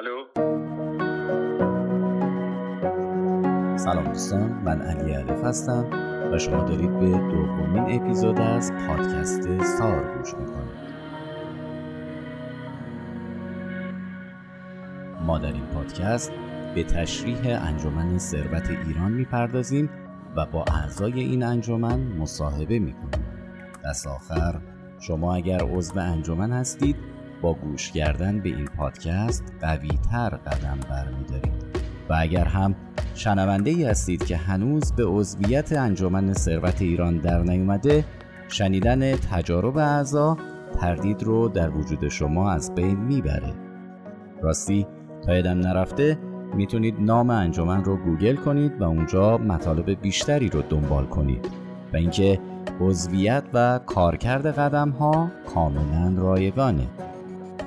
الو. سلام دوستان من علی علف هستم و شما دارید به دومین اپیزود از پادکست سار گوش می‌کنید. ما در این پادکست به تشریح انجمن ثروت ایران می‌پردازیم و با اعضای این انجمن مصاحبه می‌کنیم. دست آخر شما اگر عضو انجمن هستید با گوش کردن به این پادکست قوی تر قدم برمیدارید. و اگر هم شنونده ای هستید که هنوز به عضویت انجمن ثروت ایران در نیومده شنیدن تجارب اعضا تردید رو در وجود شما از بین می‌بره. راستی تا یدم نرفته می‌تونید نام انجمن رو گوگل کنید و اونجا مطالب بیشتری رو دنبال کنید. و اینکه عضویت و کارکرد قدم ها کاملا رایگانه.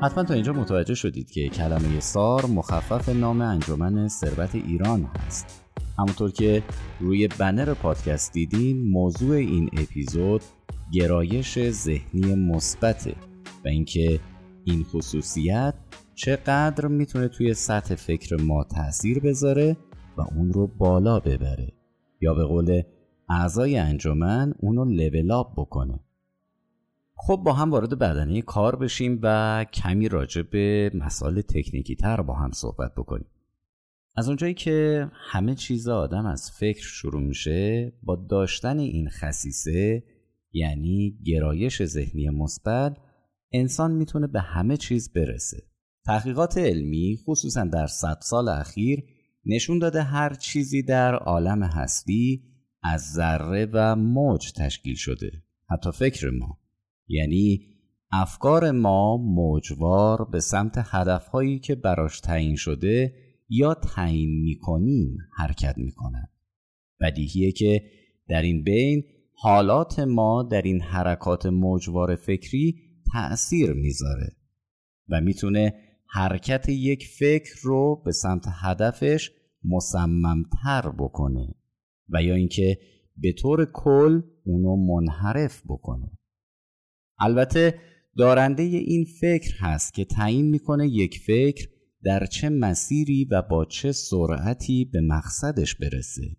حتما تا اینجا متوجه شدید که کلمه سار مخفف نام انجمن ثروت ایران هست همونطور که روی بنر پادکست دیدین موضوع این اپیزود گرایش ذهنی مثبته و اینکه این خصوصیت چقدر می‌تونه توی سطح فکر ما تاثیر بذاره و اون رو بالا ببره یا به قول اعضای انجمن اونو لول آپ بکنه. خب با هم وارد بدنه کار بشیم و کمی راجع به مسائل تکنیکی تر با هم صحبت بکنیم. از اونجایی که همه چیز آدم از فکر شروع میشه با داشتن این خصیصه یعنی گرایش ذهنی مثبت انسان می‌تونه به همه چیز برسه. تحقیقات علمی خصوصا در صد سال اخیر نشون داده هر چیزی در عالم هستی از ذره و موج تشکیل شده. حتی فکر ما. یعنی افکار ما موجوار به سمت هدفهایی که براش تعیین شده یا تعیین می‌کنیم حرکت می‌کنن بدیهیه که در این بین حالات ما در این حرکات موجوار فکری تأثیر می‌ذاره و می‌تونه حرکت یک فکر رو به سمت هدفش مصممتر بکنه و یا اینکه به طور کل اونو منحرف بکنه. البته دارنده این فکر هست که تعیین می‌کنه یک فکر در چه مسیری و با چه سرعتی به مقصدش برسه.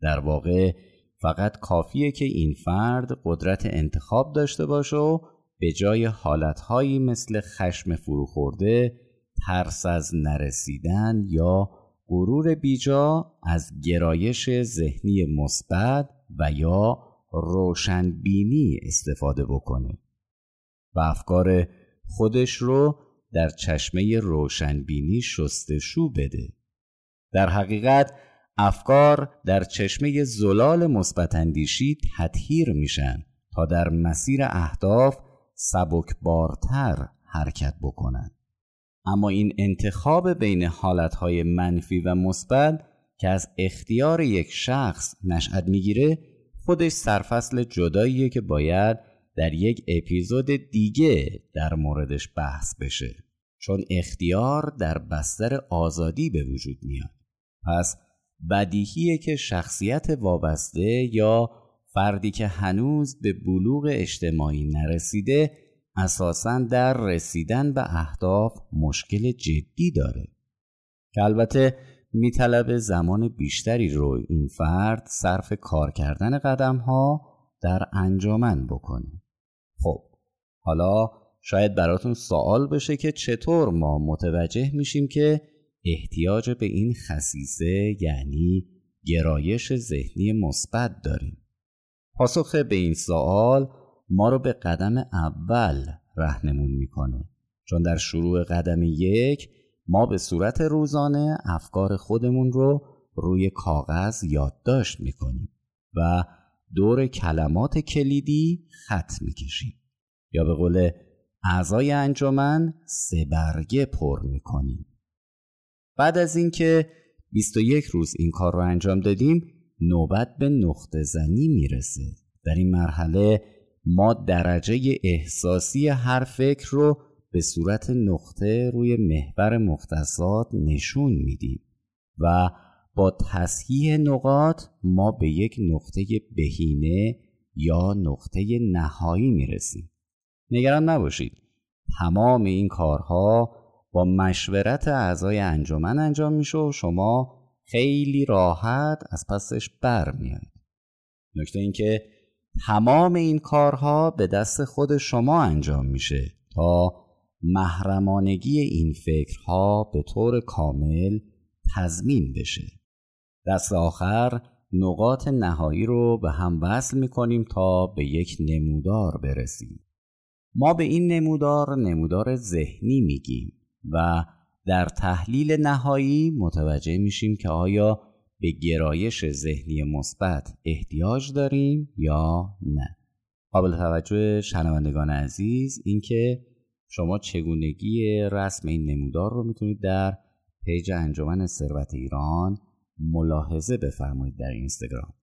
در واقع فقط کافیه که این فرد قدرت انتخاب داشته باشه و به جای حالتهایی مثل خشم فروخورده ترس از نرسیدن یا غرور بیجا از گرایش ذهنی مثبت و یا روشنبینی استفاده بکنه و افکار خودش رو در چشمه روشنبینی شستشو بده. در حقیقت افکار در چشمه زلال مثبت اندیشی تطهیر میشن تا در مسیر اهداف سبکبارتر حرکت بکنن. اما این انتخاب بین حالتهای منفی و مثبت که از اختیار یک شخص نشأت می‌گیره خودش سرفصل جداییه که باید در یک اپیزود دیگه در موردش بحث بشه. چون اختیار در بستر آزادی به وجود میاد. پس بدیهیه که شخصیت وابسته یا فردی که هنوز به بلوغ اجتماعی نرسیده اساسا در رسیدن به اهداف مشکل جدی داره. که البته میطلب زمان بیشتری رو این فرد صرف کار کردن قدم ها در انجامن بکنه. خب حالا شاید براتون سوال بشه که چطور ما متوجه میشیم که احتیاج به این خصیصه یعنی گرایش ذهنی مثبت داریم. پاسخ به این سوال ما رو به قدم اول رهنمون می‌کنه. چون در شروع قدم یک ما به صورت روزانه افکار خودمون رو روی کاغذ یادداشت می‌کنیم و دور کلمات کلیدی خط می‌کشیم. یا به قول اعضای انجمن سه برگه پر می‌کنیم. بعد از اینکه 21 روز این کار رو انجام دادیم نوبت به نقطه زنی می‌رسه. در این مرحله ما درجه احساسی هر فکر رو به صورت نقطه روی محور مختصات نشون میدیم و با تصحیح نقاط ما به یک نقطه بهینه یا نقطه نهایی می‌رسیم. نگران نباشید. تمام این کارها با مشورت اعضای انجمن انجام میشه و شما خیلی راحت از پسش بر میایید نکته اینکه تمام این کارها به دست خود شما انجام میشه تا محرمانگی این فکرها به طور کامل تضمین بشه. دست آخر نقاط نهایی رو به هم وصل می‌کنیم تا به یک نمودار برسیم. ما به این نمودار نمودار ذهنی میگیم و در تحلیل نهایی متوجه میشیم که آیا به گرایش ذهنی مثبت احتیاج داریم یا نه. قابل توجه شنوندگان عزیز اینکه شما چگونگی رسم این نمودار رو می‌تونید در پیج انجمن ثروت ایران ملاحظه بفرمایید در اینستاگرام.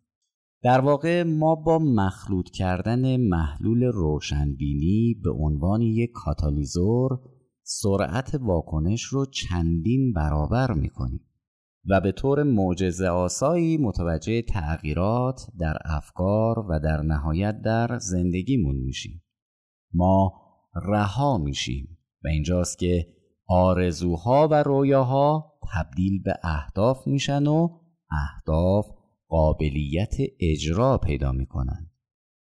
در واقع ما با مخلوط کردن محلول روشنبینی به عنوان یک کاتالیزور سرعت واکنش رو چندین برابر می‌کنیم و به طور معجزه آسایی متوجه تغییرات در افکار و در نهایت در زندگیمون میشیم. ما رها میشیم. و اینجاست که آرزوها و رویاها تبدیل به اهداف میشن و اهداف قابلیت اجرا پیدا می‌کنن.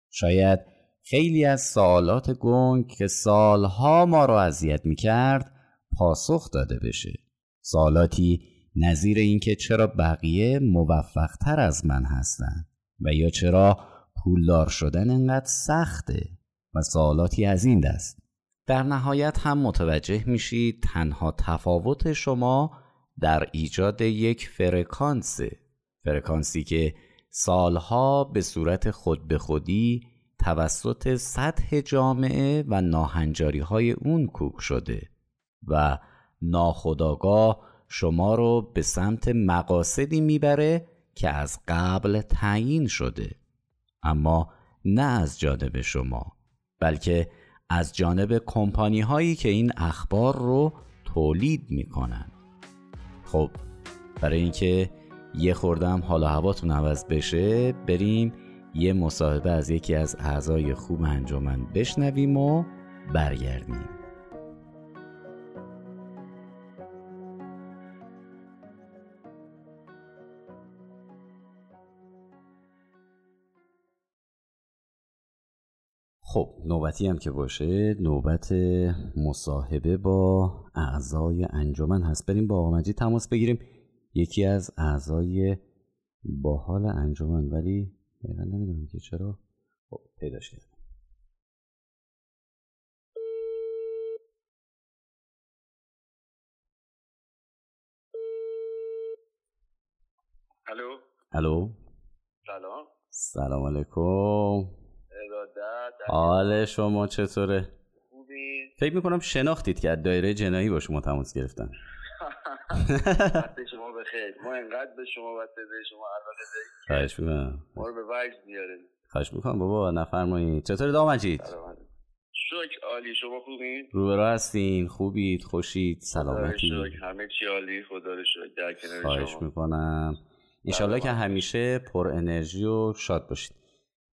شاید خیلی از سوالات گنگ که سالها ما را اذیت می‌کرد پاسخ داده بشه. سوالاتی نظیر اینکه چرا بقیه موفقتر از من هستند و یا چرا پولدار شدن انقدر سخته. و سوالاتی از این دست. در نهایت هم متوجه میشید تنها تفاوت شما در ایجاد یک فرکانس فرکانسی که سالها به صورت خود به خودی توسط سطح جامعه و ناهنجاری های اون کوک شده و ناخداگاه شما رو به سمت مقاصدی می‌بره که از قبل تعیین شده. اما نه از جانب شما. بلکه از جانب کمپانی هایی که این اخبار رو تولید می‌کنن. خب برای اینکه یه خوردم حالا هواتون عوض بشه بریم یه مصاحبه از یکی از اعضای خوب انجمن بشنویم و برگردیم. خب نوبتی هم که باشه نوبت مصاحبه با اعضای انجمن هست. بریم با آمجی تماس بگیریم. یکی از اعضای باحال انجمن ولی دقیقا نمی‌دونم که چرا. خب پیداش کردم. الو؟ الو؟ سلام. سلام علیکم. حال شما چطوره؟ خوبی؟ فکر می‌کنم شناختید که از دایره جنایی با شما تماس گرفتن. وقت شما بخیر ما انقدر به شما و به شما علاقه داریم خواهش می‌کنم. ما رو به وجد میاریم خواهش می‌کنم بابا نفرمایید. چطوری دام مجید؟ شکر عالی. شما خوبین؟ روبرا هستین. خوبید؟ خوشید؟ سلامتی؟ همه چی عالی. خدا رو شکر. در کنار خواهش شما. می‌کنم. انشالله که همیشه پر انرژی و شاد باشید.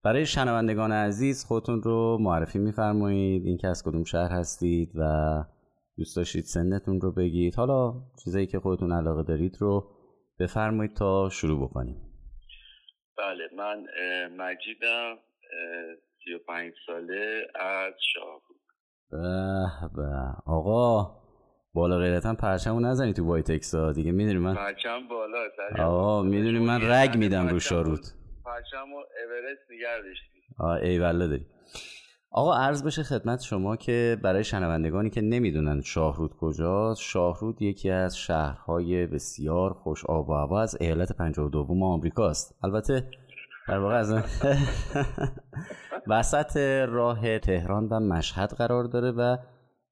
برای شنوندگان عزیز خودتون رو معرفی میفرمایید. اینکه از کدوم شهر هستید و دوست داشتید سنتون رو بگید. حالا چیزایی که خودتون علاقه دارید رو بفرمایید تا شروع بکنیم. بله من مجیدم 35 ساله از شاهرود به به. آقا بالا غیرتا پرچمو نزنی تو وایتکس ها دیگه می‌دونی من پرچم بالا آقا می‌دونی من رگ میدم رو شاهرود پرچم و اورست نگه داشتی. آه ای داری. آقا عرض بشه خدمت شما که برای شنوندگانی که نمی‌دونن شاهرود کجاست شاهرود یکی از شهرهای بسیار خوش آب و هوا از ایالت 52 آمریکاست. البته در واقع از وسط راه تهران و مشهد قرار داره و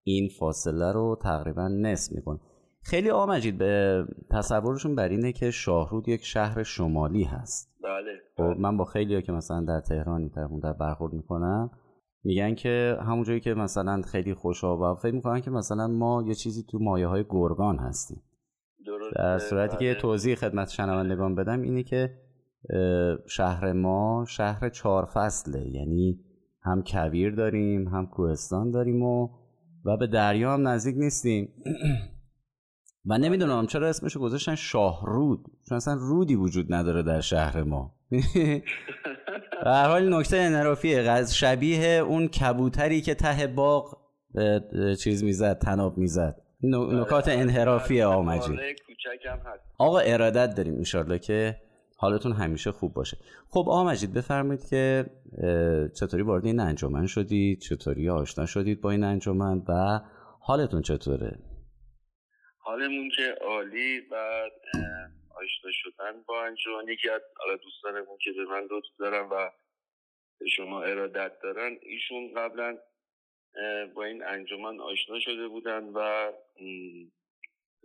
این فاصله رو تقریبا نصف می‌کنه. خیلی آمجید به تصورشون بر اینه که شاهرود یک شهر شمالی هست بله, خب. من با خیلی ها که مثلا در تهران در برخورد می‌کنم میگن که همون جایی که مثلا خیلی خوشا و فکر می‌کنن که مثلا ما یه چیزی تو مایه های گرگان هستیم در صورتی که بله. توضیح خدمت شنوندگان بدم اینه که شهر ما شهر چهار فصله یعنی هم کویر داریم هم کوهستان داریم و و به دریا هم نزدیک نیستیم و نمی‌دونم چرا اسمشو گذاشتن شاهرود. چون اصلا رودی وجود نداره در شهر ما. هر حال نکته انحرافیه. شبیه اون کبوتری که ته باغ چیز می‌زد تناب می‌زد. نکات انحرافی آمجی آقا ارادت داریم انشالله که حالتون همیشه خوب باشه. خب آقا مجید بفرمایید که چطوری وارد این انجمن شدید؟ چطوری آشنا شدید با این انجمن؟ و حالتون چطوره؟ حالمون که عالی و آشنا شدن با انجمن. یکی از دوستانمون که به من لطف دارم و به شما ارادت دارن ایشون قبلا با این انجمن آشنا شده بودن و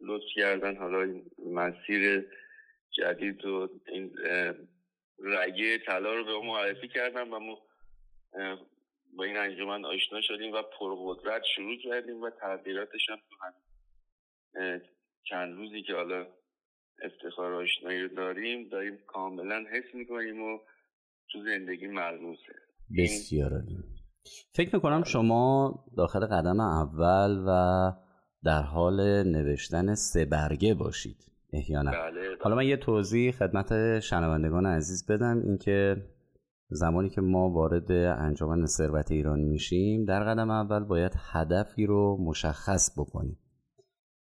لطف کردن حالا این مسیر جدید و این رگه طلا رو به معرفی کردم و ما با این انجمن آشنا شدیم و پرقدرت شروع کردیم و تغییراتش هم تو چند روزی که حالا افتخار آشنایی رو داریم داریم کاملا حس می‌کنیم و تو زندگی ملموسه بسیار عالی. فکر می‌کنم شما داخل قدم اول و در حال نوشتن سه برگه باشید احیانا بله, بله. حالا من یه توضیح خدمت شنوندگان عزیز بدم اینکه زمانی که ما وارد انجمن ثروت ایران میشیم در قدم اول باید هدفی رو مشخص بکنیم.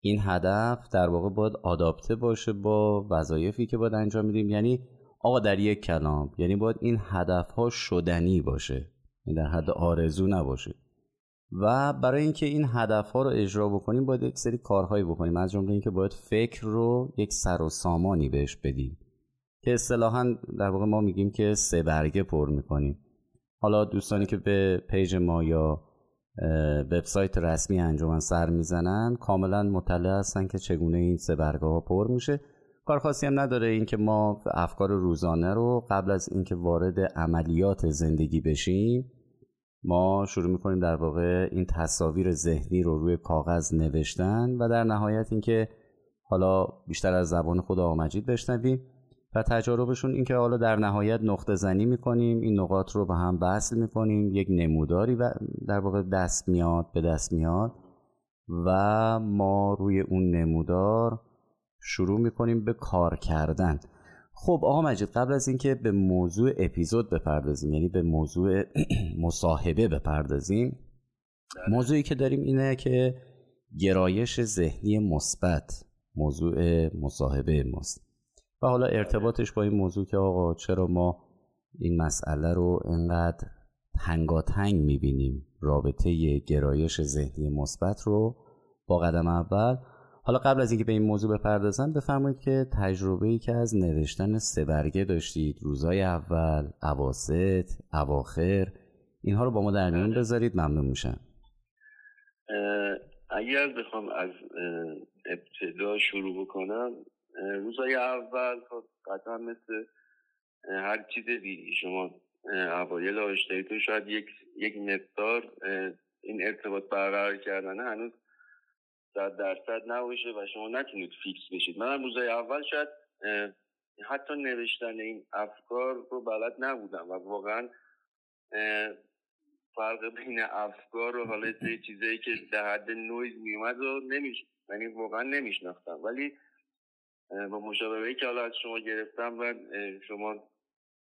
این هدف در واقع باید آداپته باشه با وظایفی که باید انجام میدیم یعنی آقا در یک کلام یعنی باید این هدف ها شدنی باشه این در حد آرزو نباشه. و برای اینکه این هدف ها رو اجرا بکنیم باید یک سری کارهایی بکنیم. از جمله اینکه باید فکر رو یک سر و سامانی بهش بدیم. که اصطلاحا در واقع ما میگیم که سه برگه پر می‌کنیم. حالا دوستانی که به پیج ما یا وبسایت رسمی انجمن سر می‌زنن. کاملا مطلع هستن که چگونه این سه برگه ها پر میشه. کار خاصی هم نداره اینکه ما افکار روزانه رو قبل از اینکه وارد عملیات زندگی بشیم ما شروع می‌کنیم در واقع این تصاویر ذهنی رو روی کاغذ نوشتن و در نهایت اینکه حالا بیشتر از زبان خدا آمجید بشنویم. و تجاربشون اینکه حالا در نهایت نقطه زنی می‌کنیم این نقاط رو به هم وصل می‌کنیم یک نموداری و در واقع دست میاد به دست میاد و ما روی اون نمودار شروع می‌کنیم به کار کردن خب آقا مجید قبل از اینکه به موضوع اپیزود بپردازیم یعنی به موضوع مصاحبه بپردازیم بله. موضوعی که داریم اینه که گرایش ذهنی مثبت موضوع مصاحبه ماست و حالا ارتباطش با این موضوع که آقا چرا ما این مسئله رو انقدر تنگاتنگ می‌بینیم؟ رابطه گرایش ذهنی مثبت رو با قدم اول. حالا قبل از اینکه به این موضوع بپردازم بفرمایید که تجربه ای که از نوشتن سه برگه داشتید روزای اول اواسط اواخر اینها رو با ما در میون بذارید ممنون میشم. اگر بخوام از ابتدا شروع بکنم روزای اول خب قطعا مثل هر چیز دیگه. شما اوایل آشنایی تو شاید یک یک مقدار این ارتباط برقرار کردن هنوز صد درصد نباشه و شما نتونید فیکس بشید. من روزای اول شاید حتی نوشتن این افکار رو بلد نبودم و واقعا فرق بین افکار و حالا چیزایی که در حد نویز میومد رو نمیش یعنی واقعا نمیشناختم. ولی با مشاوره که حالا از شما گرفتم و شما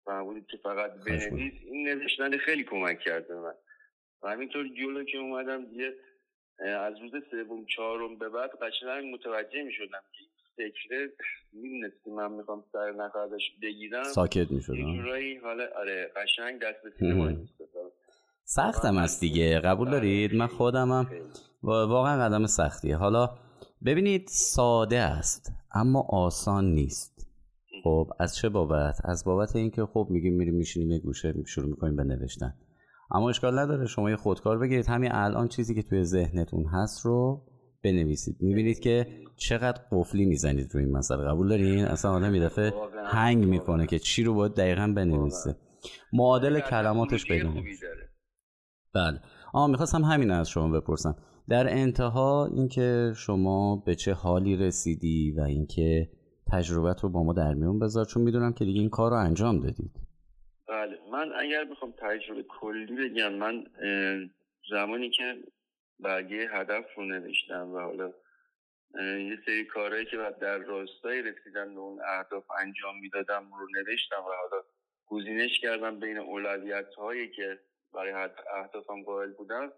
فهمودید که فقط بنویس این نوشتن خیلی کمک کرده من. و همینطور جلو که اومدم دیگه از روز سوم چهارم به بعد قشنگ متوجه می شدم که فکره می‌دونستی من می‌خوام سر ازش بگیرم؟ ساکت می شدم جورایی حالا آره قشنگ دست به سختم است دیگه. قبول آره، دارید؟ من خودمم واقعا قدم سختیه. حالا ببینید ساده است. اما آسان نیست. خب از چه بابت؟ از بابت اینکه خب میگیم میریم میشینیم یه گوشه شروع می‌کنیم به نوشتن. اما اشکال نداره شما یه خودکار بگیرید. همین الان چیزی که توی ذهنتون هست رو بنویسید. می‌بینید که چقدر قفلی می‌زنید روی این مسئله. قبول دارین؟ اصلا آدم یه دفعه هنگ می‌کنه که چی رو باید دقیقا بنویسه. معادل کلماتش پیدا بله. آه می‌خواستم همین از شما بپرسم. در انتها اینکه شما به چه حالی رسیدی و اینکه تجربت رو با ما در میون بذار چون می‌دونم که دیگه این کار رو انجام دادید. بله من اگر بخوام تجربه کلی بگم من زمانی که برگه هدف رو نوشتم و حالا یه سری کارهایی که بعد در راستای رسیدن به اون اهداف انجام می‌دادم رو نوشتم و حالا گزینش کردم بین اولویت هایی که برای اهدافم قائل بودم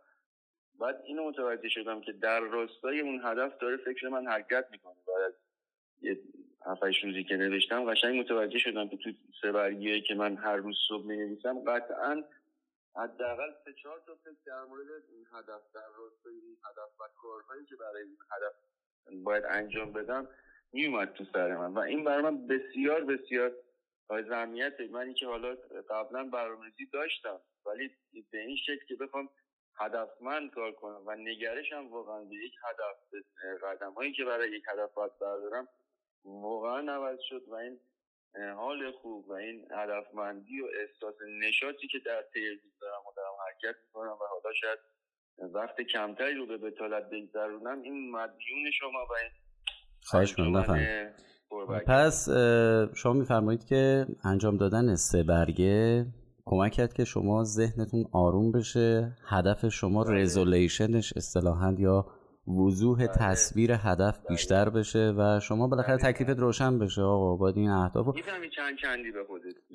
بعد اینو متوجه شدم که در راستای اون هدف داره فکر من حرکت می‌کنه. بعد یه هفتش روزی که نوشتم قشنگ متوجه شدم که تو سه برگیه که من هر روز صبح می نویسم قطعا حداقل سه چهار تا فکر در مورد این هدف در راستای این هدف و کارهایی که برای این هدف باید انجام بدم میومد تو سر من. و این برای من بسیار بسیار باید اهمیت من که حالا قبلا برنامه‌ریزی داشتم ولی به این شکل که بخوام هدفمند کار کنم و نگرشم واقعا به یک هدف قدم هایی که برای یک هدف باید بردارم واقعا عوض شد و این حال خوب و این هدفمندی و احساس نشاطی که در طی روز دارم و دارم حرکت می‌کنم و حالا شاید وقت کمتری رو به بتالت بگذرونم این مدیون شما و این خواهش من پس شما میفرمایید که انجام دادن سه برگه کمک کرد که شما ذهنتون آروم بشه هدف شما رزولیشنش اصطلاحا یا وضوح بله. تصویر هدف بله. بیشتر بشه و شما بالاخره بله. تکلیفت روشن بشه. آقا باید این اهداف چند چندی به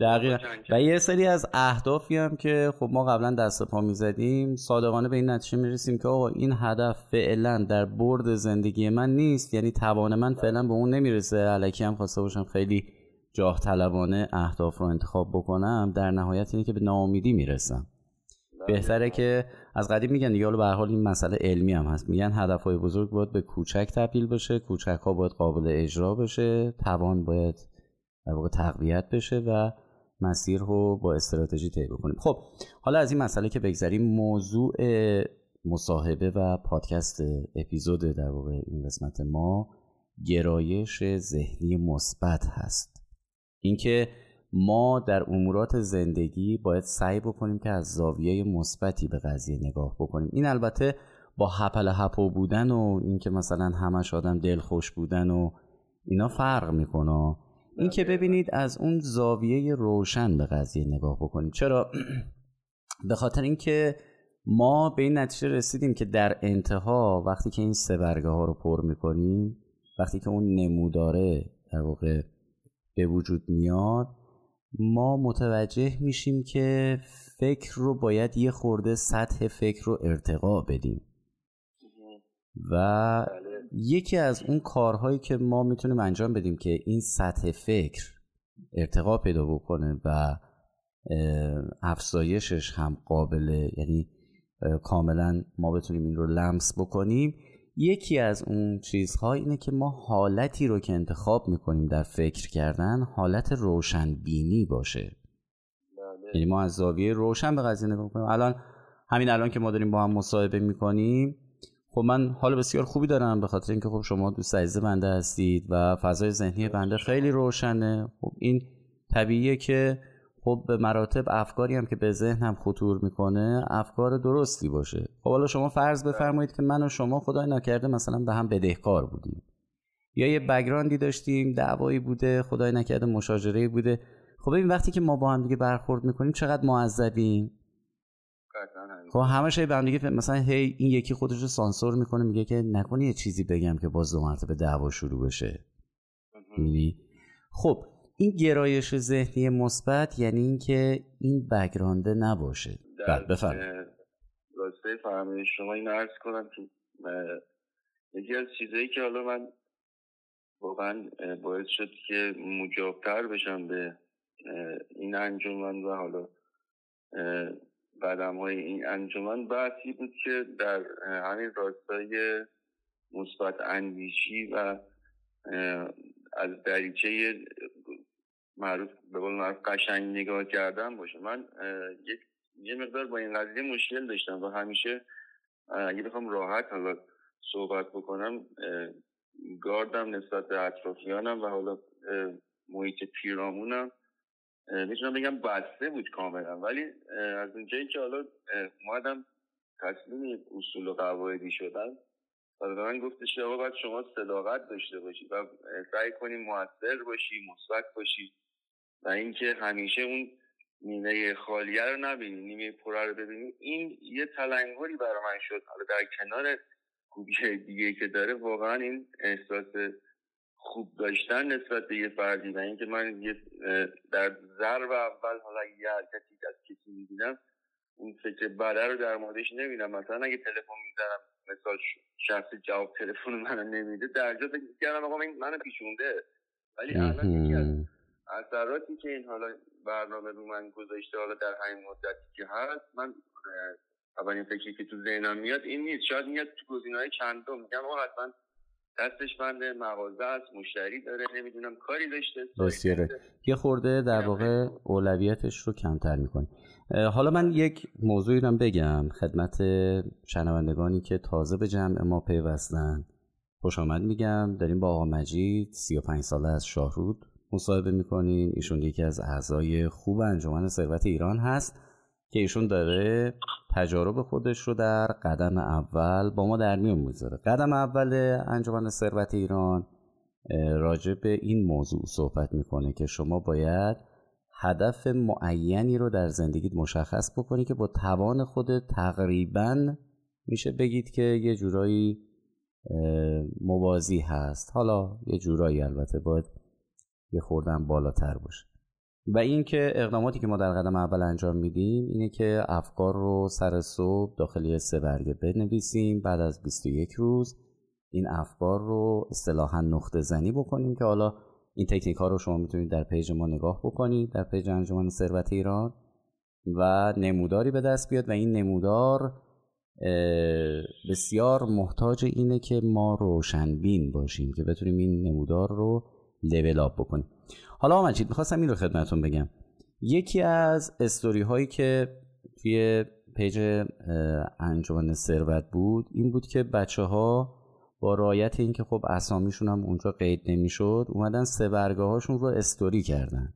دقیقا. و یه سری از اهدافی هم که خب ما قبلا دست پا می‌زدیم صادقانه به این نتیجه می‌رسیم که آقا این هدف فعلا در برد زندگی من نیست. یعنی توان من فعلا به اون نمی‌رسه. علکی هم خواسته باشم خیلی جاه طلبانه اهداف رو انتخاب بکنم در نهایت اینه که به ناامیدی می‌رسم. بهتره که از قدیم میگن دیگه به حال این مسئله علمی هم هست. میگن هدف های بزرگ باید به کوچک تبدیل بشه کوچک ها باید قابل اجرا بشه توان باید در واقع تقویت بشه و مسیر رو با استراتژی طی بکنیم. خب حالا از این مسئله که بگذریم موضوع مصاحبه و پادکست اپیزود در واقع این قسمت ما گرایش ذهنی مثبت هست. اینکه ما در امورات زندگی باید سعی بکنیم که از زاویه مثبتی به قضیه نگاه بکنیم. این البته با هپل هپو بودن و اینکه مثلا همش آدم دلخوش بودن و اینا فرق می‌کنه. این که ببینید از اون زاویه روشن به قضیه نگاه بکنیم. چرا؟ به خاطر اینکه ما به این نتیجه رسیدیم که در انتها وقتی که این سه برگه ها رو پر می‌کنیم وقتی که اون نموداره در واقع به وجود میاد ما متوجه میشیم که فکر رو باید یه خورده سطح فکر رو ارتقا بدیم و بله. یکی از اون کارهایی که ما می‌تونیم انجام بدیم که این سطح فکر ارتقا پیدا بکنه و افزایشش هم قابله یعنی کاملا ما بتونیم این رو لمس بکنیم یکی از اون چیزها اینه که ما حالتی رو که انتخاب می‌کنیم در فکر کردن حالت روشن بینی باشه. بله. یعنی ما از زاویه روشن به قضیه نگاه کنیم الان همین الان که ما داریم با هم مصاحبه می‌کنیم خب من حال بسیار خوبی دارم به خاطر اینکه خب شما دوست عزیز بنده هستید و فضای ذهنی بنده خیلی روشنه. خب این طبیعیه که خب به مراتب افکاری هم که به ذهنم خطور می‌کنه افکار درستی باشه. خب حالا شما فرض بفرمایید که من و شما خدای نکرده مثلا به هم بدهکار بودیم. یا یه بگراندی داشتیم دعوایی بوده خدای نکرده مشاجره بوده. خب این وقتی که ما با هم دیگه برخورد می‌کنیم چقدر معذبیم؟ خب همه شای به هم دیگه مثلا هی این یکی خودش رو سانسور می‌کنه میگه که نکنی یه چیزی بگم که باز دو مرتبه دعوا شروع بشه. خب این گرایش ذهنی مثبت یعنی اینکه این بگرانده نباشه. بله بفرمایید. راسته فرمایش شما این عرض کنم که یکی از چیزایی که حالا من واقعا باعث شد که مجابتر بشم به این انجمن و حالا قدم های این انجمن بحثی بود که در همین راستای مثبت اندیشی و از دریچه معروف به قول قشنگ نگاه کردن باشه. من یک یه مقدار با این قضیه مشکل داشتم و همیشه اگه بخوام راحت حالا صحبت بکنم گاردم نسبت به اطرافیانم و حالا محیط پیرامونم می‌تونم بگم بسته بود کاملا. ولی از اونجایی که حالا اومدم تسلیم اصول و قواعدی شدن و به من گفتش که باید شما صداقت داشته باشی و سعی کنی موثر باشی مثبت باشی. و اینکه همیشه اون نیمه خالیه رو نبینی نیمه پره رو ببینی. این یه تلنگری برای من شد. حالا در کنار خوبی دیگه که داره واقعا این احساس خوب داشتن نسبت به یه فردی و اینکه من یه در ضرب اول حالا یه حرکتی از کسی می‌بینم اون فکر بده رو در موردش نمیدم مثلا اگه تلفن می‌زنم مثال شخص جواب تلفن منو نمیده در جا فکر کردم آقا این منو پیشونده. ولی الان اثراتی که این حالا برنامه رو من گذاشته حالا در همین مدتی که هست من اولین فکری که تو ذهنم میاد این نیست. شاید میاد تو گزینه‌های چندم. میگم آقا حتما دستش بند مغازه است مشتری داره نمی‌دونم کاری داشته. درستیاره یه خورده در واقع اولویتش رو کمتر می‌کنی. حالا من یک موضوعی رو بگم. خدمت شنوندگانی که تازه به جمع ما پیوستن. خوش آمد میگم. داریم با آقا مجید 35 ساله از شاهرود. مصاحبه می‌کنیم ایشون یکی از اعضای خوب انجمن ثروت ایران هست که ایشون داره تجارب خودش رو در قدم اول با ما در میون می‌ذاره قدم اول انجمن ثروت ایران راجع به این موضوع صحبت می‌کنه که شما باید هدف معینی رو در زندگیت مشخص بکنی که با توان خود تقریبا میشه بگید که یه جورایی موازی هست. حالا یه جورایی البته باید یه خورده بالاتر باشه. و اینکه اقداماتی که ما در قدم اول انجام میدیم اینه که افکار رو سر صبح داخلی سه برگه بنویسیم بعد از 21 روز این افکار رو اصطلاحا نقطه زنی بکنیم که حالا این تکنیک ها رو شما می‌تونید در پیج ما نگاه بکنید در پیج انجمن ثروت ایران و نموداری به دست بیاد و این نمودار بسیار محتاج اینه که ما روشنبین باشیم که بتونیم این نمودار رو level up بکنیم حالا مجید می‌خواستم این رو خدمتون بگم. یکی از استوری هایی که توی پیج انجمن ثروت بود این بود که بچه ها با رعایت اینکه خب اسامیشون هم اونجا قید نمی‌شد اومدن سه برگه هاشون رو استوری کردن.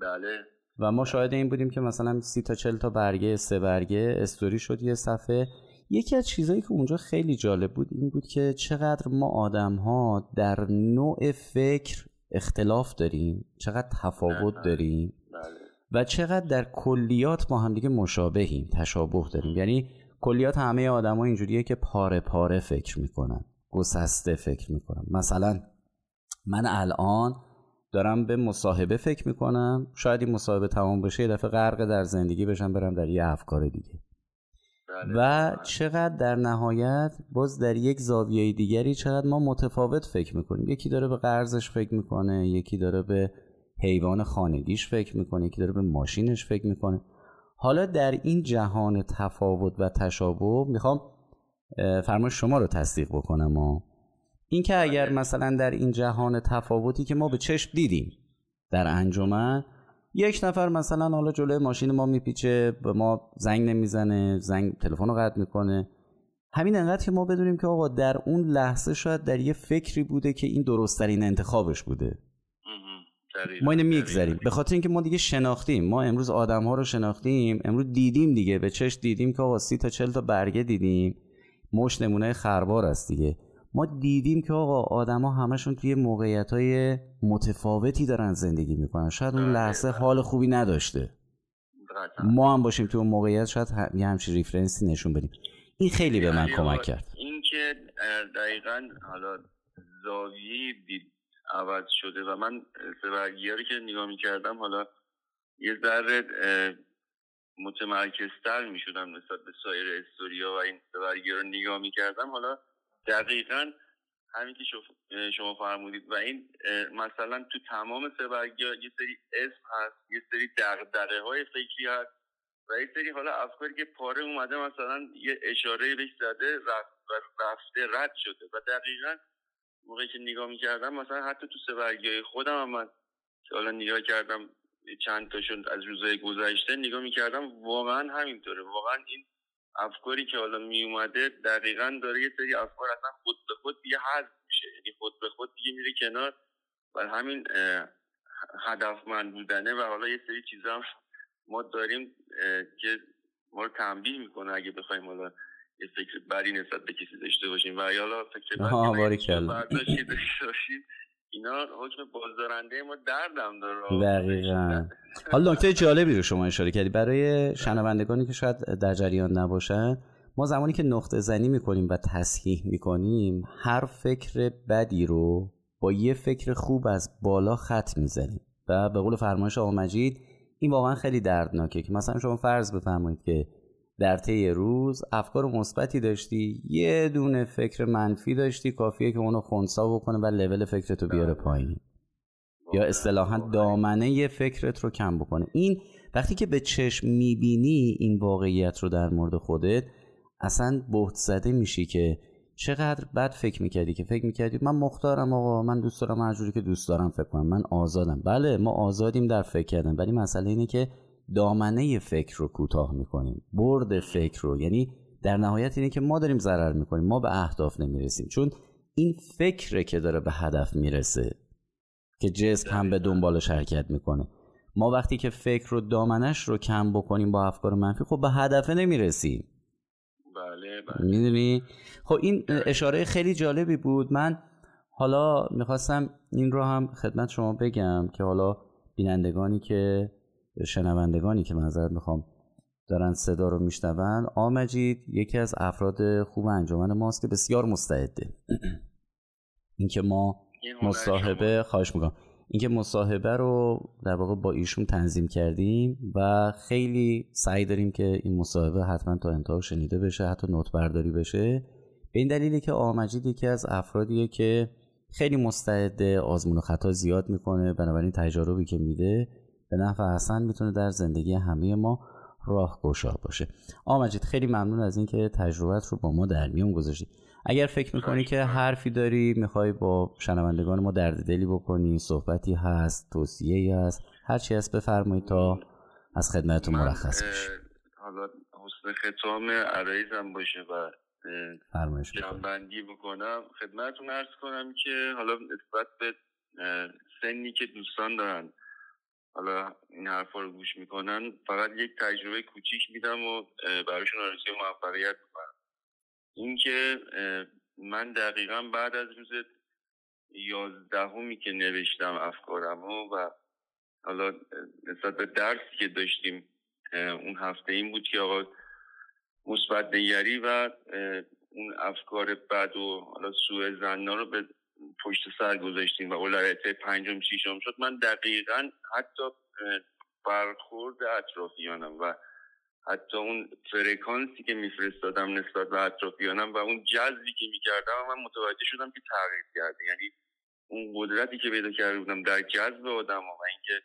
بله. و ما شاهد این بودیم که مثلا سی تا چل تا برگه سه برگه استوری شد یه صفحه. یکی از چیزهایی که اونجا خیلی جالب بود این بود که چقدر ما آدم ها در نوع فکر اختلاف داریم چقدر تفاوت داریم بله. و چقدر در کلیات با هم دیگه مشابهیم تشابه داریم یعنی کلیات همه آدما اینجوریه که پاره پاره فکر می‌کنن گسسته فکر می‌کنن مثلا من الان دارم به مصاحبه فکر می‌کنم شاید این مصاحبه تمام بشه یه دفعه غرق در زندگی بشم برم در یه افکار دیگه بله. و چقدر در نهایت باز در یک زاویه دیگری چقدر ما متفاوت فکر می‌کنیم. یکی داره به قرضش فکر می‌کنه یکی داره به حیوان خانگیش فکر می‌کنه یکی داره به ماشینش فکر می‌کنه. حالا در این جهان تفاوت و تشابه می‌خوام فرمایش شما رو تصدیق بکنم. و اینکه اگر بله. مثلا در این جهان تفاوتی که ما به چشم دیدیم در انجمن یک نفر مثلا حالا جلوی ماشین ما میپیچه به ما زنگ نمی‌زنه زنگ تلفن رو قطع می‌کنه. همین انقدر که ما بدونیم که آقا در اون لحظه شاید در یه فکری بوده که این درستترین انتخابش بوده. ما اینو میگذریم. به خاطر اینکه ما دیگه شناختیم. ما امروز آدم ها رو شناختیم. امروز دیدیم دیگه. به چش دیدیم که آقا سی تا چل تا برگه دیدیم. مش نمونه خربار است دیگه. ما دیدیم که آقا آدما همشون توی موقعیت های متفاوتی دارن زندگی می‌کنن. شاید اون لحظه حال خوبی نداشته. ما هم باشیم تو اون موقعیت شاید یه همچین ریفرنسی نشون بدیم. این خیلی به من کمک کرد. این که دقیقا حالا زاویه دید عوض شده و من سبرگیاری که نگاه می‌کردم حالا یه ذره متمرکزتر می‌شدم نسبت به سایر استوریا و این سبرگی رو نگاه می‌کردم. حالا دقیقا همین که شما فرمودید و این مثلا تو تمام سبرگی یه سری اسم هست یه سری دقدقه های فکری هست و یه سری حالا افکاری که پاره اومده مثلا یه اشاره بهش زده رفت رفته رد شده و دقیقا موقعی که نگاه می‌کردم مثلا حتی تو سبرگی های خودم هم من که حالا نگاه کردم چند تاشون از روزهای گذشته نگاه می‌کردم واقعا همینطوره واقعا این افکاری که حالا می اومده دقیقا داره یه سری افکار اصلا خود به خود دیگه حذف میشه. یعنی خود به خود دیگه میره کنار و همین هدفمند بودنه و حالا یه سری چیزا هم ما داریم که ما رو تنبیه می‌کنه اگه بخوایم حالا یه فکر بری نسبت به کسی داشته باشیم. و حالا فکر بری داشته باشیم. اینا حکم بازدارنده ما دردم داره. دقیقا. حالا نکته جالبی رو شما اشاره کردی. برای شنوندگانی که شاید در جریان نباشن ما زمانی که نقطه زنی می‌کنیم و تصحیح می‌کنیم هر فکر بدی رو با یه فکر خوب از بالا خط می‌زنیم. و به قول فرمایش آقا مجید این واقعا خیلی دردناکه که مثلا شما فرض بفرمایید که در طی روز افکار مثبتی داشتی؟ یه دونه فکر منفی داشتی کافیه که اونو خونسا بکنه و لول فکرتو بیاره بله. پایین. یا اصطلاحا دامنه فکرت رو کم بکنه. این وقتی که به چشم می‌بینی این واقعیت رو در مورد خودت اصلا بهت زده میشی که چقدر بد فکر می‌کردی که فکر می‌کردی من مختارم آقا من دوست دارم هر جوری که دوست دارم فکر کنم من آزادم. بله ما آزادیم در فکر کردن ولی مسئله اینه که دامنه فکر رو کوتاه می‌کنیم. برد فکر رو. یعنی در نهایت اینه که ما داریم ضرر می‌کنیم. ما به اهداف نمی‌رسیم. چون این فکره که داره به هدف می‌رسه که جسم هم به دنبالش حرکت می‌کنه. ما وقتی که فکر رو دامنش رو کم بکنیم با افکار منفی خب به هدف نمی‌رسیم. بله بله. می‌دونی؟ خب این اشاره خیلی جالبی بود. من حالا می‌خواستم این رو هم خدمت شما بگم که حالا بینندگانی که شنوندگانی که منظرت می‌خوام دارن صدا رو میشنون. آمجید یکی از افراد خوب انجمن ماست که بسیار مستعده. اینکه ما مصاحبه خواهش می‌کنم. اینکه مصاحبه رو در واقع با ایشون تنظیم کردیم و خیلی سعی داریم که این مصاحبه حتما تا انتها شنیده بشه حتی نوت برداری بشه. به این دلیلی که آمجید یکی از افرادیه که خیلی مستعده آزمون و خطا زیاد می‌کنه. بنابراین تجاربی که میده به نفع حسن می‌تونه در زندگی همه ما راه گشا باشه آمجید خیلی ممنون از اینکه تجربت رو با ما در میون گذاشتی. اگر فکر می‌کنی که حرفی داری می‌خوای با شنوندگان ما درد دلی بکنی صحبتی هست توصیه هست هرچی هست بفرمایید تا از خدمتتون مرخص بشه. حالا حسن ختام عرایزم باشه و فرمایش جنبندی بکنم. خدمتتون ارز کنم که حالا نسبت به سنی که دوستان دارن حالا این حرفا رو گوش می‌کنن فقط یک تجربه کوچیک میدم و براشون آرزوی موفقیت می‌کنم. اینکه من دقیقا بعد از روز یازدهمی که نوشتم افکارم و حالا نسبت به درسی که داشتیم اون هفته این بود که آقا مثبت نگری و اون افکار بد و حالا سوء زنا رو به پشت سر گذاشتیم و اولویت پنجم شیشم شد. من دقیقا حتی برخورد اطرافیانم و حتی اون فرکانسی که میفرستادم نسبت به اطرافیانم و اون جذبی که می‌کردم من متوجه شدم که تغییر کرده. یعنی اون قدرتی که پیدا کرده بودم در جذب آدم و اینکه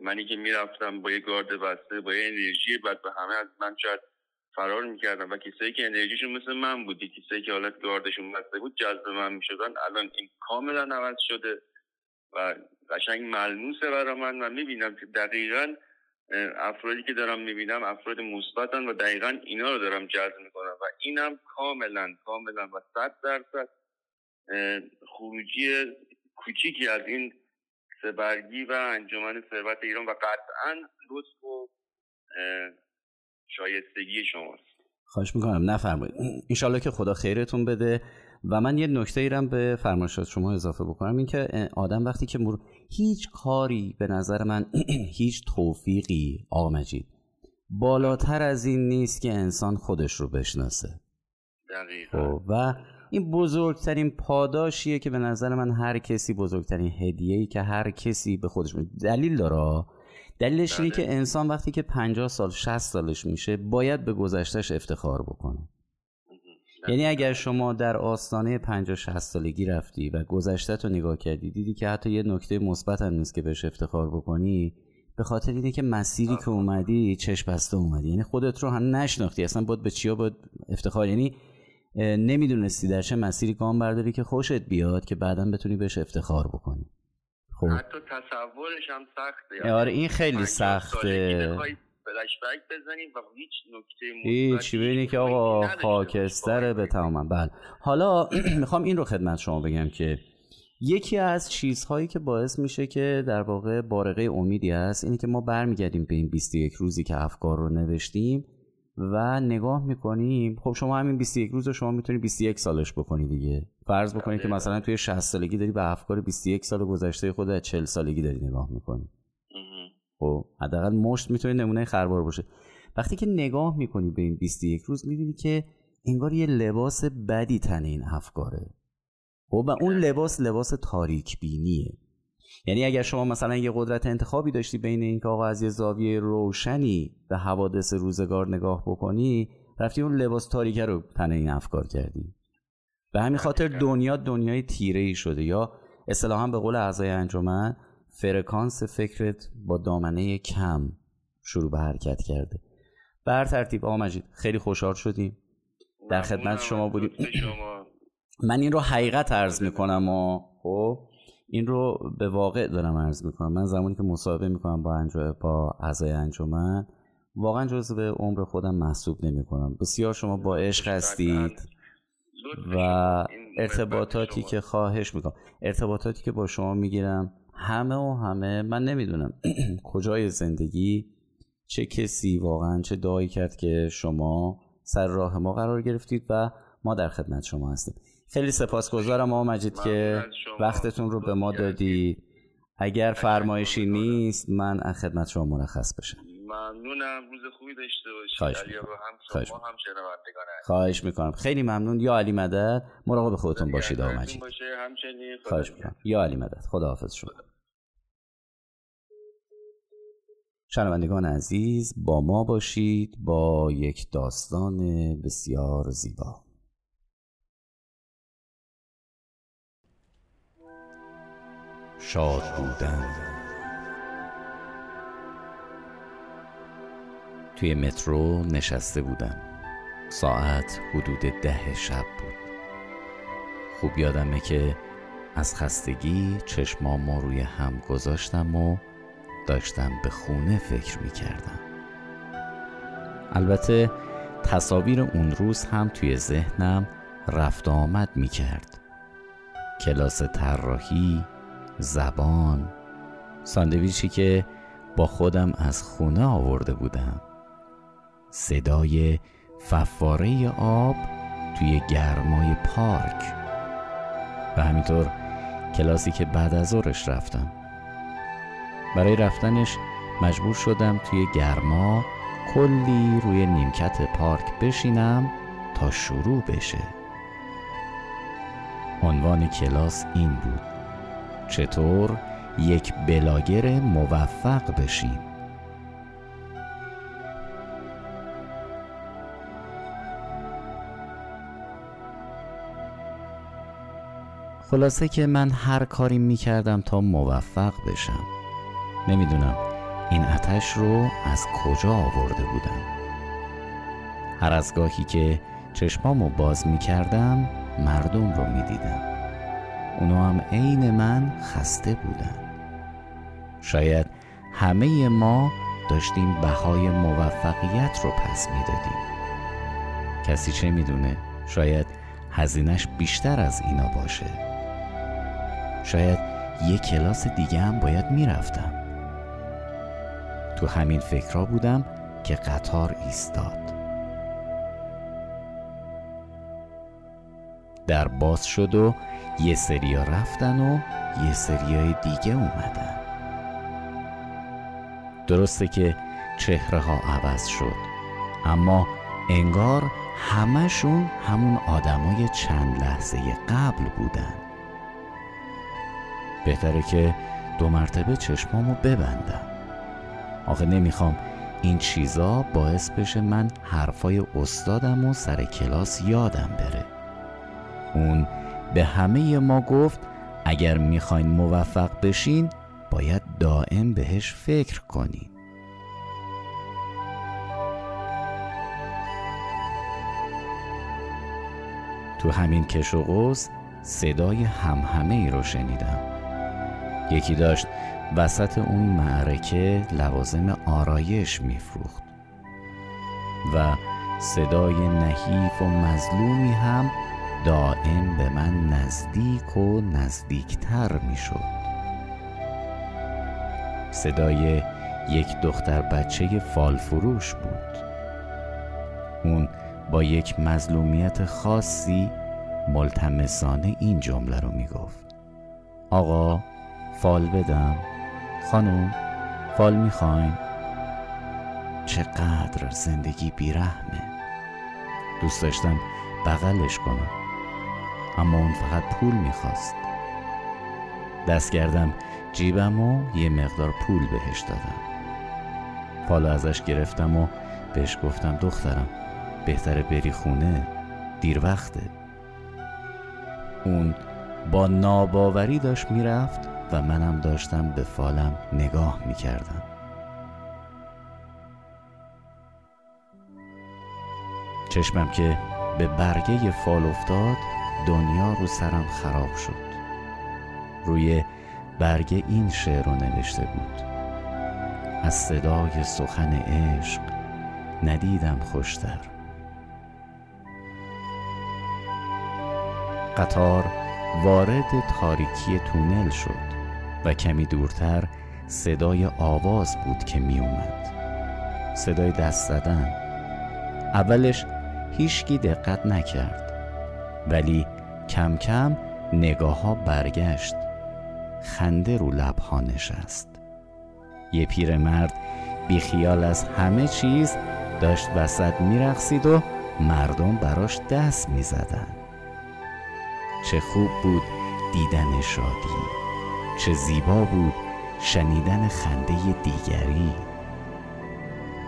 منی که می‌رفتم با یه گارد بسته با یه انرژی بعد به همه از من شاید فرار می‌کردم و کسایی که انرژیشون مثل من بودی کسایی که حالت گاردشون بسته بود جذب من می‌شدن. الان این کاملا عوض شده و قشنگ ملموسه برای من و می‌بینم که دقیقا افرادی که دارم می‌بینم افراد مثبتن و دقیقا اینا رو دارم جذب می‌کنم و اینم کاملا کاملا و صد درصد خروجی کوچیکی از این سبرگی و انجمن ثروت ایران و قطعا لطف و شایستگی شماست. خواهش می‌کنم نفرمایید. انشالله که خدا خیرتون بده. و من یه نکته ایرم به فرمایشات شما اضافه بکنم اینکه آدم وقتی که مر... هیچ کاری به نظر من هیچ توفیقی آقا مجید بالاتر از این نیست که انسان خودش رو بشناسه. خب و این بزرگترین پاداشیه که به نظر من هر کسی بزرگترین هدیه‌ای که هر کسی به خودش دلیل داره دلیلش اینه که بله. انسان وقتی که 50 سال 60 سالش میشه باید به گذشتهش افتخار بکنه. یعنی اگر شما در آستانه 50 60 سالگی رفتی و گذشته تو نگاه کردی دیدی که حتی یه نکته مثبت هم نیست که بهش افتخار بکنی به خاطر اینه که مسیری که اومدی چشم بسته اومدی. یعنی خودت رو هم نشناختی. اصلا باید به چیا باید افتخار؟ یعنی نمی‌دونستی در چه مسیری گام برداری که خوشت بیاد که بعدا بتونی بهش افتخار بکنی. خب. حتی تصورش هم سخته. یعنی آره این خیلی سخته. فلشبک بزنیم و هیچ نکته هیچ ببینی که آقا خاکستره؟ به تماما بله. حالا می‌خوام این رو خدمت شما بگم که یکی از چیزهایی که باعث میشه که در واقع بارقه امیدی هست اینه که ما برمیگردیم به این 21 روزی که افکار رو نوشتیم. و نگاه می‌کنیم. خب شما همین 21 روز رو شما می‌تونی 21 سالش بکنی دیگه. فرض بکنی که مثلا توی 60 سالگی داری به افکار 21 سال گذشته خود از 40 سالگی داری نگاه می‌کنی. خب حداقل مشت می‌تونه نمونه خربار باشه. وقتی که نگاه می‌کنی به این 21 روز می‌بینی که انگار یه لباس بدی تن این افکاره. خب و اون لباس لباس تاریک بینیه یعنی اگر شما مثلا یه قدرت انتخابی داشتی بین اینکه آقا از یه زاویه روشنی به حوادث روزگار نگاه بکنی رفتی اون لباس تاریکه رو تن این افکار کردی. به همین خاطر دنیا دنیای تیره ای شده. یا اصطلاحا به قول اعضای انجمن فرکانس فکرت با دامنه کم شروع به حرکت کرده. بر ترتیب آقا مجید خیلی خوشحال شدیم. در خدمت شما بودیم. من این رو حقیقت عرض می‌کنم و خب؟ این رو به واقع دارم عرض می‌کنم. من زمانی که مصاحبه می‌کنم با انجو با اعضای انجمن واقعا جزو به عمر خودم محسوب نمی کنم بسیار شما با عشق هستید و ارتباطاتی که خواهش می‌کنم. ارتباطاتی که با شما می‌گیرم همه و همه من نمی‌دونم کجای زندگی چه کسی واقعا چه دعایی کرد که شما سر راه ما قرار گرفتید و ما در خدمت شما هستیم. خیلی سپاسگزارم آقا مجید که وقتتون رو به ما دادی. اگر فرمایشی نیست من از خدمت شما مرخص بشم. ممنونم. روز خوبی داشته باشید خواهش می‌کنم. شما هم خواهش می‌کنم. خیلی ممنون. یا علی مدد مراقب خودتون باشید آقا مجید. خواهش می‌کنم. یا علی مدد خدا حافظ شما. شنوندگان عزیز با ما باشید با یک داستان بسیار زیبا. شاد بودن. توی مترو نشسته بودم. ساعت حدود ده شب بود. خوب یادمه که از خستگی چشمامو روی هم گذاشتم و داشتم به خونه فکر می کردم البته تصاویر اون روز هم توی ذهنم رفت آمد می کرد کلاس طراحی زبان. ساندویچی که با خودم از خونه آورده بودم. صدای فواره آب توی گرمای پارک. و همینطور کلاسی که بعد از ظهرش رفتم. برای رفتنش مجبور شدم توی گرما کلی روی نیمکت پارک بشینم تا شروع بشه. عنوان کلاس این بود. چطور یک بلاگر موفق بشیم؟ خلاصه که من هر کاری می کردم تا موفق بشم. نمی‌دونم این آتش رو از کجا آورده بودم. هر از گاهی که چشمامو باز می کردم مردم رو می دیدم اونا هم عین من خسته بودن. شاید همه ما داشتیم بهای موفقیت رو پس می‌دادیم. کسی چه می‌دونه؟ شاید هزینش بیشتر از اینا باشه. شاید یه کلاس دیگه هم باید می‌رفتم. تو همین فکرها بودم که قطار ایستاد. در باز شد و یه سریا رفتن و یه سریای دیگه اومدن. درسته که چهره ها عوض شد اما انگار همشون همون آدمای چند لحظه قبل بودن. بهتره که دو مرتبه چشمامو ببندم. آخه نمی‌خوام این چیزا باعث بشه من حرفای استادم و سر کلاس یادم بره. اون به همه ما گفت اگر می‌خواین موفق بشین باید دائم بهش فکر کنین. تو همین کش و قوس صدای همهمه ای رو شنیدم. یکی داشت وسط اون معرکه لوازم آرایش میفروخت و صدای نحیف و مظلومی هم دائم به من نزدیک و نزدیکتر می‌شد. صدای یک دختر بچه فال فروش بود. اون با یک مظلومیت خاصی ملتمسانه این جمله رو می‌گفت. آقا فال بدم. خانم فال می‌خواین؟ چقدر زندگی بیرحمه. دوست داشتم بغلش کنم. اما اون فقط پول می‌خواست. دست کردم جیبم و یه مقدار پول بهش دادم. فالو ازش گرفتم و بهش گفتم دخترم بهتره بری خونه دیر وقته. اون با ناباوری داشت می‌رفت و منم داشتم به فالم نگاه می‌کردم. چشمم که به برگه فال افتاد دنیا رو سرم خراب شد. روی برگه این شعر رو نوشته بود. از صدای سخن عشق ندیدم خوشتر. قطار وارد تاریکی تونل شد و کمی دورتر صدای آواز بود که می اومد. صدای دست زدن. اولش هیچکی دقت نکرد. ولی کم کم نگاه ها برگشت. خنده رو لبها نشست. یه پیرمرد بیخیال از همه چیز داشت وسط میرقصید و مردم براش دست می‌زدن. چه خوب بود دیدن شادی. چه زیبا بود شنیدن خنده دیگری.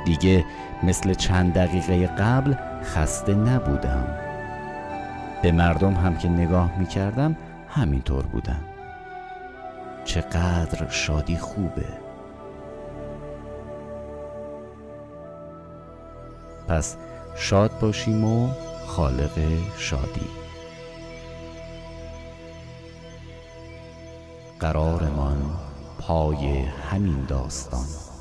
دیگه مثل چند دقیقه قبل خسته نبودم. به مردم هم که نگاه می کردم همینطور بودم چقدر شادی خوبه. پس شاد باشیم و خالق شادی. قرارمان پای همین داستان.